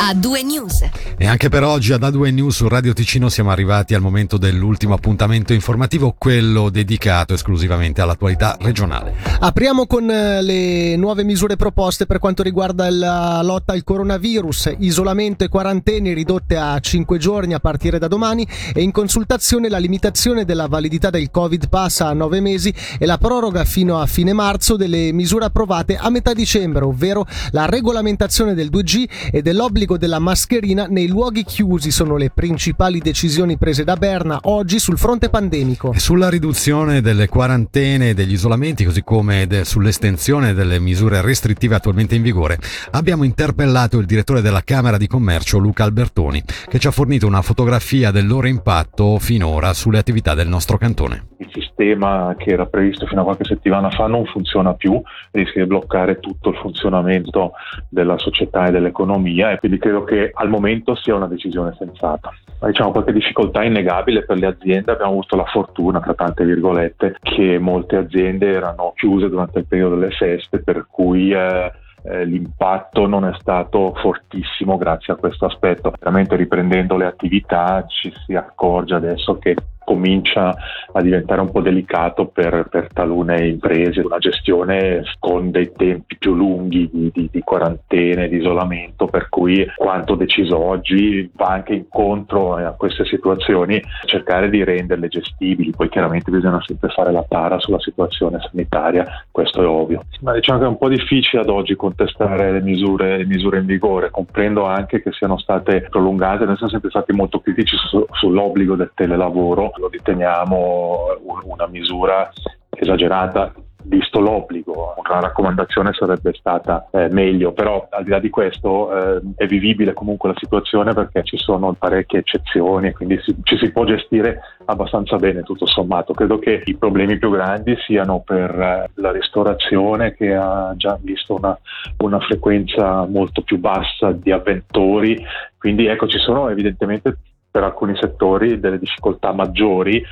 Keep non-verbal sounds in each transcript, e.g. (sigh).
A2 News. E anche per oggi ad A2 News su Radio Ticino siamo arrivati al momento dell'ultimo appuntamento informativo, quello dedicato esclusivamente all'attualità regionale. Apriamo con eh, le nuove misure proposte per quanto riguarda la lotta al coronavirus, isolamento e quarantene ridotte a 5 giorni a partire da domani e in consultazione la limitazione della validità del Covid Pass a 9 mesi e la proroga fino a fine marzo delle misure approvate a metà dicembre, ovvero la regolamentazione del 2G e dell'obbligo l'obbligo della mascherina nei luoghi chiusi sono le principali decisioni prese da Berna oggi sul fronte pandemico. Sulla riduzione delle quarantene e degli isolamenti, così come de- sull'estensione delle misure restrittive attualmente in vigore, abbiamo interpellato il direttore della Camera di Commercio, Luca Albertoni, che ci ha fornito una fotografia del loro impatto finora sulle attività del nostro cantone. Sistema che era previsto fino a qualche settimana fa non funziona più, rischia di bloccare tutto il funzionamento della società e dell'economia e quindi credo che al momento sia una decisione sensata. Ma diciamo qualche difficoltà innegabile per le aziende, abbiamo avuto la fortuna, tra tante virgolette, che molte aziende erano chiuse durante il periodo delle feste, per cui eh, eh, l'impatto non è stato fortissimo grazie a questo aspetto. Veramente riprendendo le attività ci si accorge adesso che comincia a diventare un po' delicato per, per talune imprese, una gestione con dei tempi più lunghi di, di, di quarantene, di isolamento, per cui quanto deciso oggi va anche incontro a queste situazioni, cercare di renderle gestibili, poi chiaramente bisogna sempre fare la tara sulla situazione sanitaria, questo è ovvio. Ma diciamo che è un po' difficile ad oggi contestare le misure, le misure in vigore, comprendo anche che siano state prolungate, noi siamo sempre stati molto critici su, sull'obbligo del telelavoro, lo riteniamo una misura esagerata visto l'obbligo, una raccomandazione sarebbe stata eh, meglio, però al di là di questo eh, è vivibile comunque la situazione perché ci sono parecchie eccezioni quindi si, ci si può gestire abbastanza bene tutto sommato. Credo che i problemi più grandi siano per eh, la ristorazione che ha già visto una, una frequenza molto più bassa di avventori, quindi ecco ci sono evidentemente per alcuni settori delle difficoltà maggiori, eh,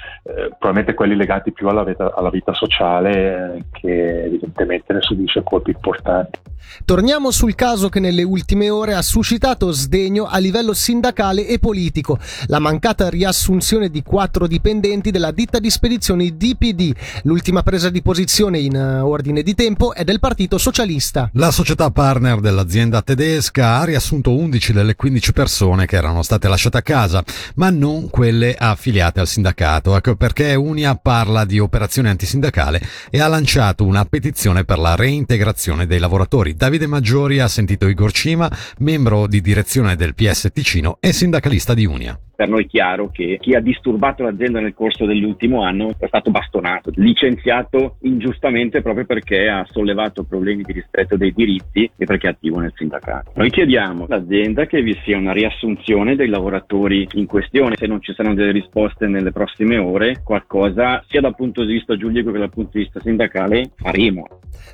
probabilmente quelli legati più alla vita, alla vita sociale, eh, che evidentemente ne subisce colpi importanti. Torniamo sul caso che nelle ultime ore ha suscitato sdegno a livello sindacale e politico, la mancata riassunzione di quattro dipendenti della ditta di spedizioni DPD. L'ultima presa di posizione in uh, ordine di tempo è del Partito Socialista. La società partner dell'azienda tedesca ha riassunto 11 delle 15 persone che erano state lasciate a casa ma non quelle affiliate al sindacato. Ecco perché Unia parla di operazione antisindacale e ha lanciato una petizione per la reintegrazione dei lavoratori. Davide Maggiori ha sentito Igor Cima, membro di direzione del PS Ticino e sindacalista di Unia per noi è chiaro che chi ha disturbato l'azienda nel corso dell'ultimo anno è stato bastonato, licenziato ingiustamente proprio perché ha sollevato problemi di rispetto dei diritti e perché è attivo nel sindacato. Noi chiediamo all'azienda che vi sia una riassunzione dei lavoratori in questione, se non ci saranno delle risposte nelle prossime ore, qualcosa sia dal punto di vista giuridico che dal punto di vista sindacale faremo.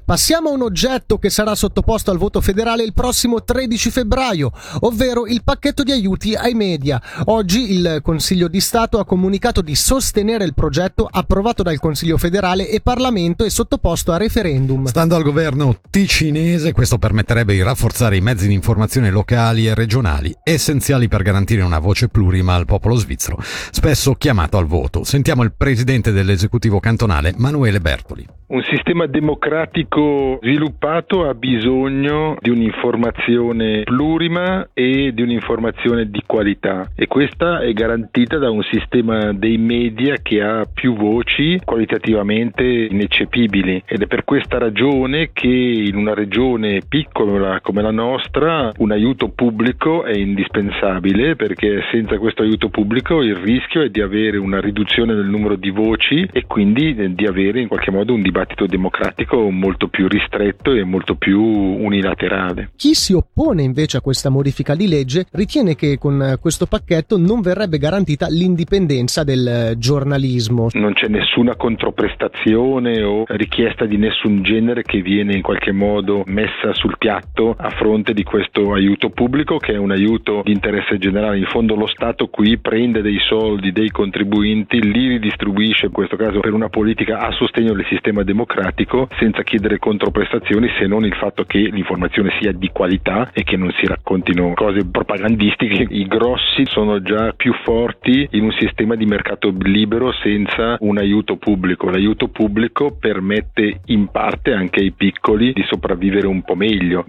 Passiamo a un oggetto che sarà sottoposto al voto federale il prossimo 13 febbraio, ovvero il pacchetto di aiuti ai media. Oggi Oggi il Consiglio di Stato ha comunicato di sostenere il progetto approvato dal Consiglio federale e Parlamento e sottoposto a referendum. Stando al governo ticinese, questo permetterebbe di rafforzare i mezzi di informazione locali e regionali, essenziali per garantire una voce plurima al popolo svizzero, spesso chiamato al voto. Sentiamo il presidente dell'esecutivo cantonale, Manuele Bertoli. Un sistema democratico sviluppato ha bisogno di un'informazione plurima e di un'informazione di qualità e questa è garantita da un sistema dei media che ha più voci qualitativamente ineccepibili ed è per questa ragione che in una regione piccola come la nostra un aiuto pubblico è indispensabile perché senza questo aiuto pubblico il rischio è di avere una riduzione del numero di voci e quindi di avere in qualche modo un dibattito democratico molto più ristretto e molto più unilaterale. Chi si oppone invece a questa modifica di legge ritiene che con questo pacchetto non non verrebbe garantita l'indipendenza del giornalismo. Non c'è nessuna controprestazione o richiesta di nessun genere che viene in qualche modo messa sul piatto a fronte di questo aiuto pubblico che è un aiuto di interesse generale. In fondo lo Stato qui prende dei soldi dei contribuenti, li ridistribuisce in questo caso per una politica a sostegno del sistema democratico senza chiedere controprestazioni se non il fatto che l'informazione sia di qualità e che non si raccontino cose propagandistiche. I grossi sono già più forti in un sistema di mercato libero senza un aiuto pubblico. L'aiuto pubblico permette in parte anche ai piccoli di sopravvivere un po' meglio.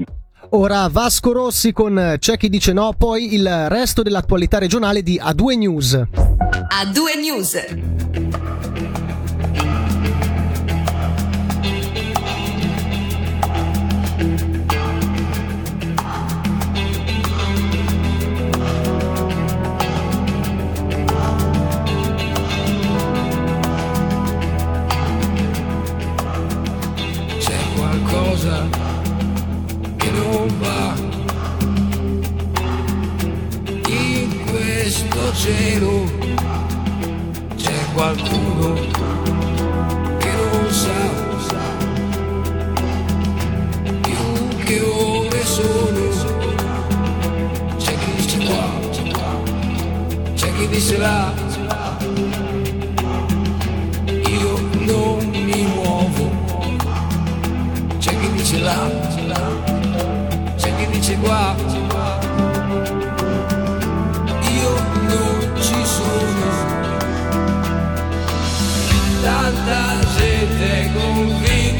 Ora Vasco Rossi con C'è chi dice no, poi il resto dell'attualità regionale di A2 News. A2 News. Cielo c'è qualcuno che non sa più che ore sono c'è chi dice qua c'è chi dice là io non mi muovo c'è chi dice là, c'è chi dice qua.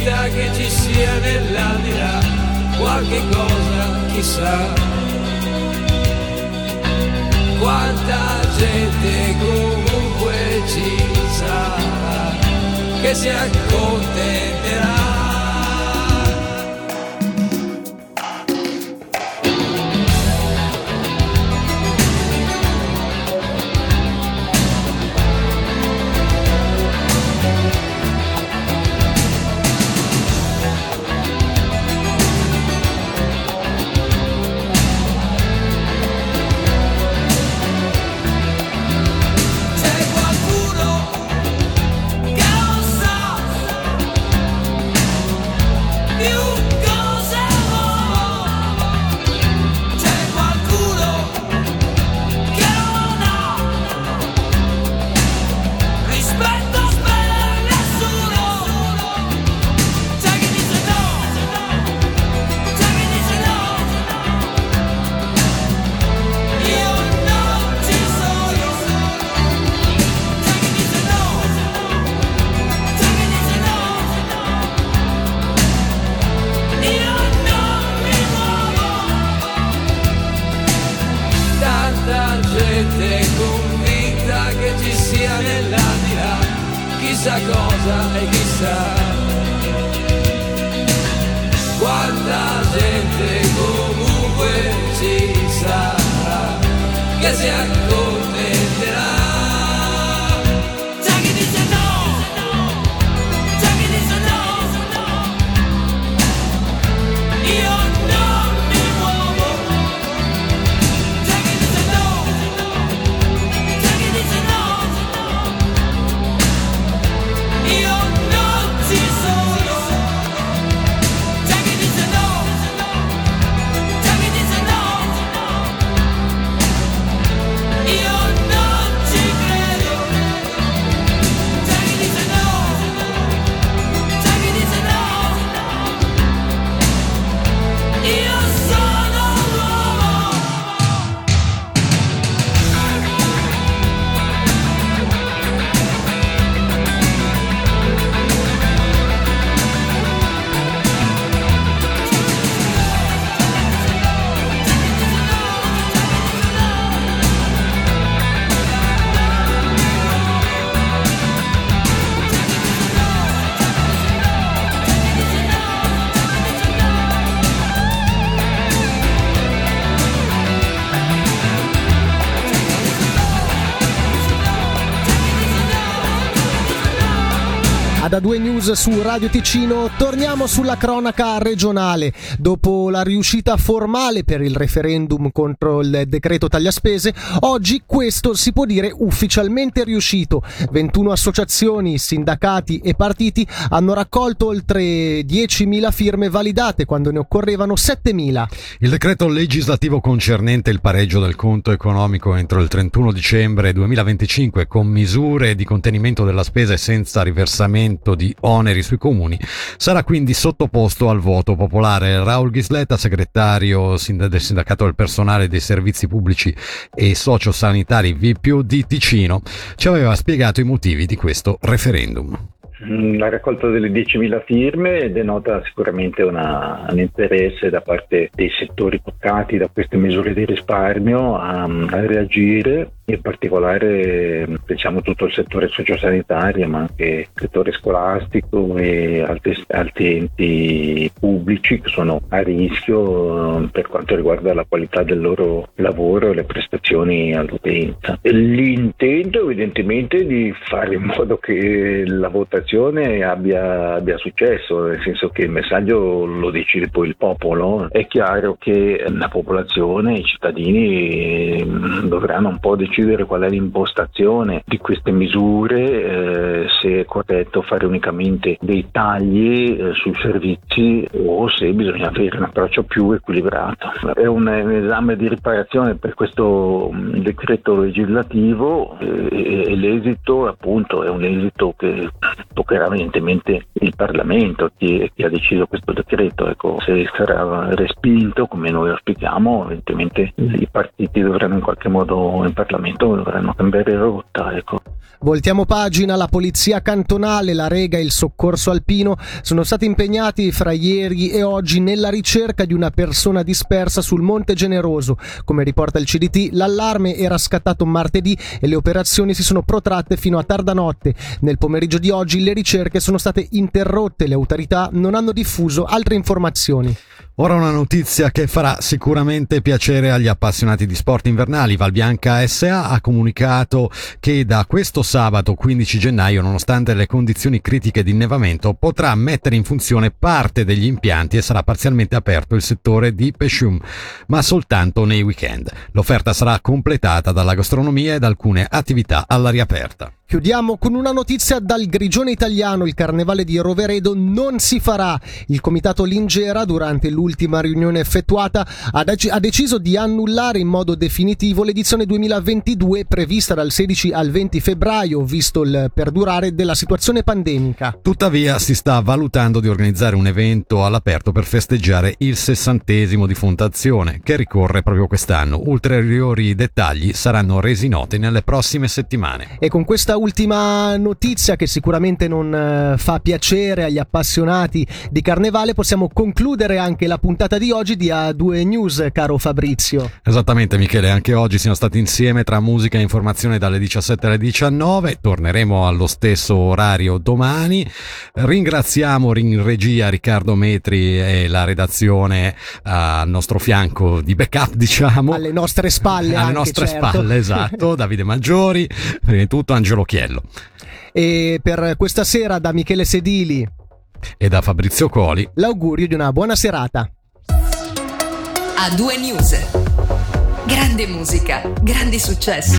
Convinta che ci sia nell'aldilà qualche cosa, chissà. Quanta gente comunque ci sarà che si accontenterà. Che si da due news su Radio Ticino, torniamo sulla cronaca regionale. Dopo la riuscita formale per il referendum contro il decreto tagliaspese, oggi questo si può dire ufficialmente riuscito. 21 associazioni, sindacati e partiti hanno raccolto oltre 10.000 firme validate quando ne occorrevano 7.000. Il decreto legislativo concernente il pareggio del conto economico entro il 31 dicembre 2025 con misure di contenimento della spesa e senza riversamento di oneri sui comuni sarà quindi sottoposto al voto popolare. Raul Ghisletta, segretario del sindacato del personale dei servizi pubblici e sociosanitari VPU di Ticino, ci aveva spiegato i motivi di questo referendum. Mm, La raccolta delle 10.000 firme denota sicuramente una- un interesse da parte dei settori toccati da queste misure di risparmio a, a reagire, in particolare diciamo, tutto il settore sociosanitario, ma anche il settore scolastico e altri, altri enti pubblici che sono a rischio eh, per quanto riguarda la qualità del loro lavoro e le prestazioni all'utenza. L'intento evidentemente è di fare in modo che la votazione abbia, abbia successo, nel senso che il messaggio lo decide poi il popolo. È chiaro che la popolazione, i cittadini eh, dovranno un po' decidere qual è l'impostazione di queste misure, eh, se è corretto fare unicamente dei tagli eh, sui servizi o se bisogna avere un approccio più equilibrato. È un, esame di riparazione per questo mh, decreto legislativo eh, e, l'esito appunto è un esito che toccherà evidentemente il Parlamento, chi, chi ha deciso questo decreto. Ecco, se sarà respinto come noi auspichiamo, evidentemente i partiti dovranno in qualche modo in Parlamento dovranno cambiare rotta. Ecco. Voltiamo pagina, la polizia cantonale, la Rega e il soccorso alpino sono stati impegnati fra ieri e oggi nella ricerca di una persona dispersa sul Monte Generoso. Come riporta il CDT, l'allarme era scattato martedì e le operazioni si sono protratte fino a tarda notte. Nel pomeriggio di oggi le ricerche sono state interrotte, le autorità non hanno diffuso altre informazioni. Ora una notizia che farà sicuramente piacere agli appassionati di sport invernali. Valbianca SA ha comunicato che da questo sabato 15 gennaio, nonostante le condizioni critiche di innevamento, potrà mettere in funzione parte degli impianti e sarà parzialmente aperto il settore di Pescium, ma soltanto nei weekend. L'offerta sarà completata dalla gastronomia e da alcune attività all'aria aperta. Chiudiamo con una notizia dal Grigione italiano, il carnevale di Roveredo non si farà. Il comitato Lingera, durante l'ultima riunione effettuata, ha, dec- ha deciso di annullare in modo definitivo l'edizione 2022 prevista dal 16 al 20 febbraio, visto il perdurare della situazione pandemica. Tuttavia si sta valutando di organizzare un evento all'aperto per festeggiare il sessantesimo di fondazione, che ricorre proprio quest'anno. Ulteriori dettagli saranno resi noti nelle prossime settimane. E con questa ultima notizia che sicuramente non eh, fa piacere agli appassionati di carnevale possiamo concludere anche la puntata di oggi di A2 News, caro Fabrizio. Esattamente Michele, anche oggi siamo stati insieme tra musica e informazione dalle 17 alle 19, torneremo allo stesso orario domani. Ringraziamo in regia Riccardo Metri e la redazione al nostro fianco di backup, diciamo. Alle nostre spalle, alle anche, nostre certo. spalle, esatto. (laughs) Davide Maggiori, prima di tutto Angelo Chiello E per questa sera da Michele Sedili e da Fabrizio Coli. l'augurio di una buona serata. A due news. Grande musica, grandi successi.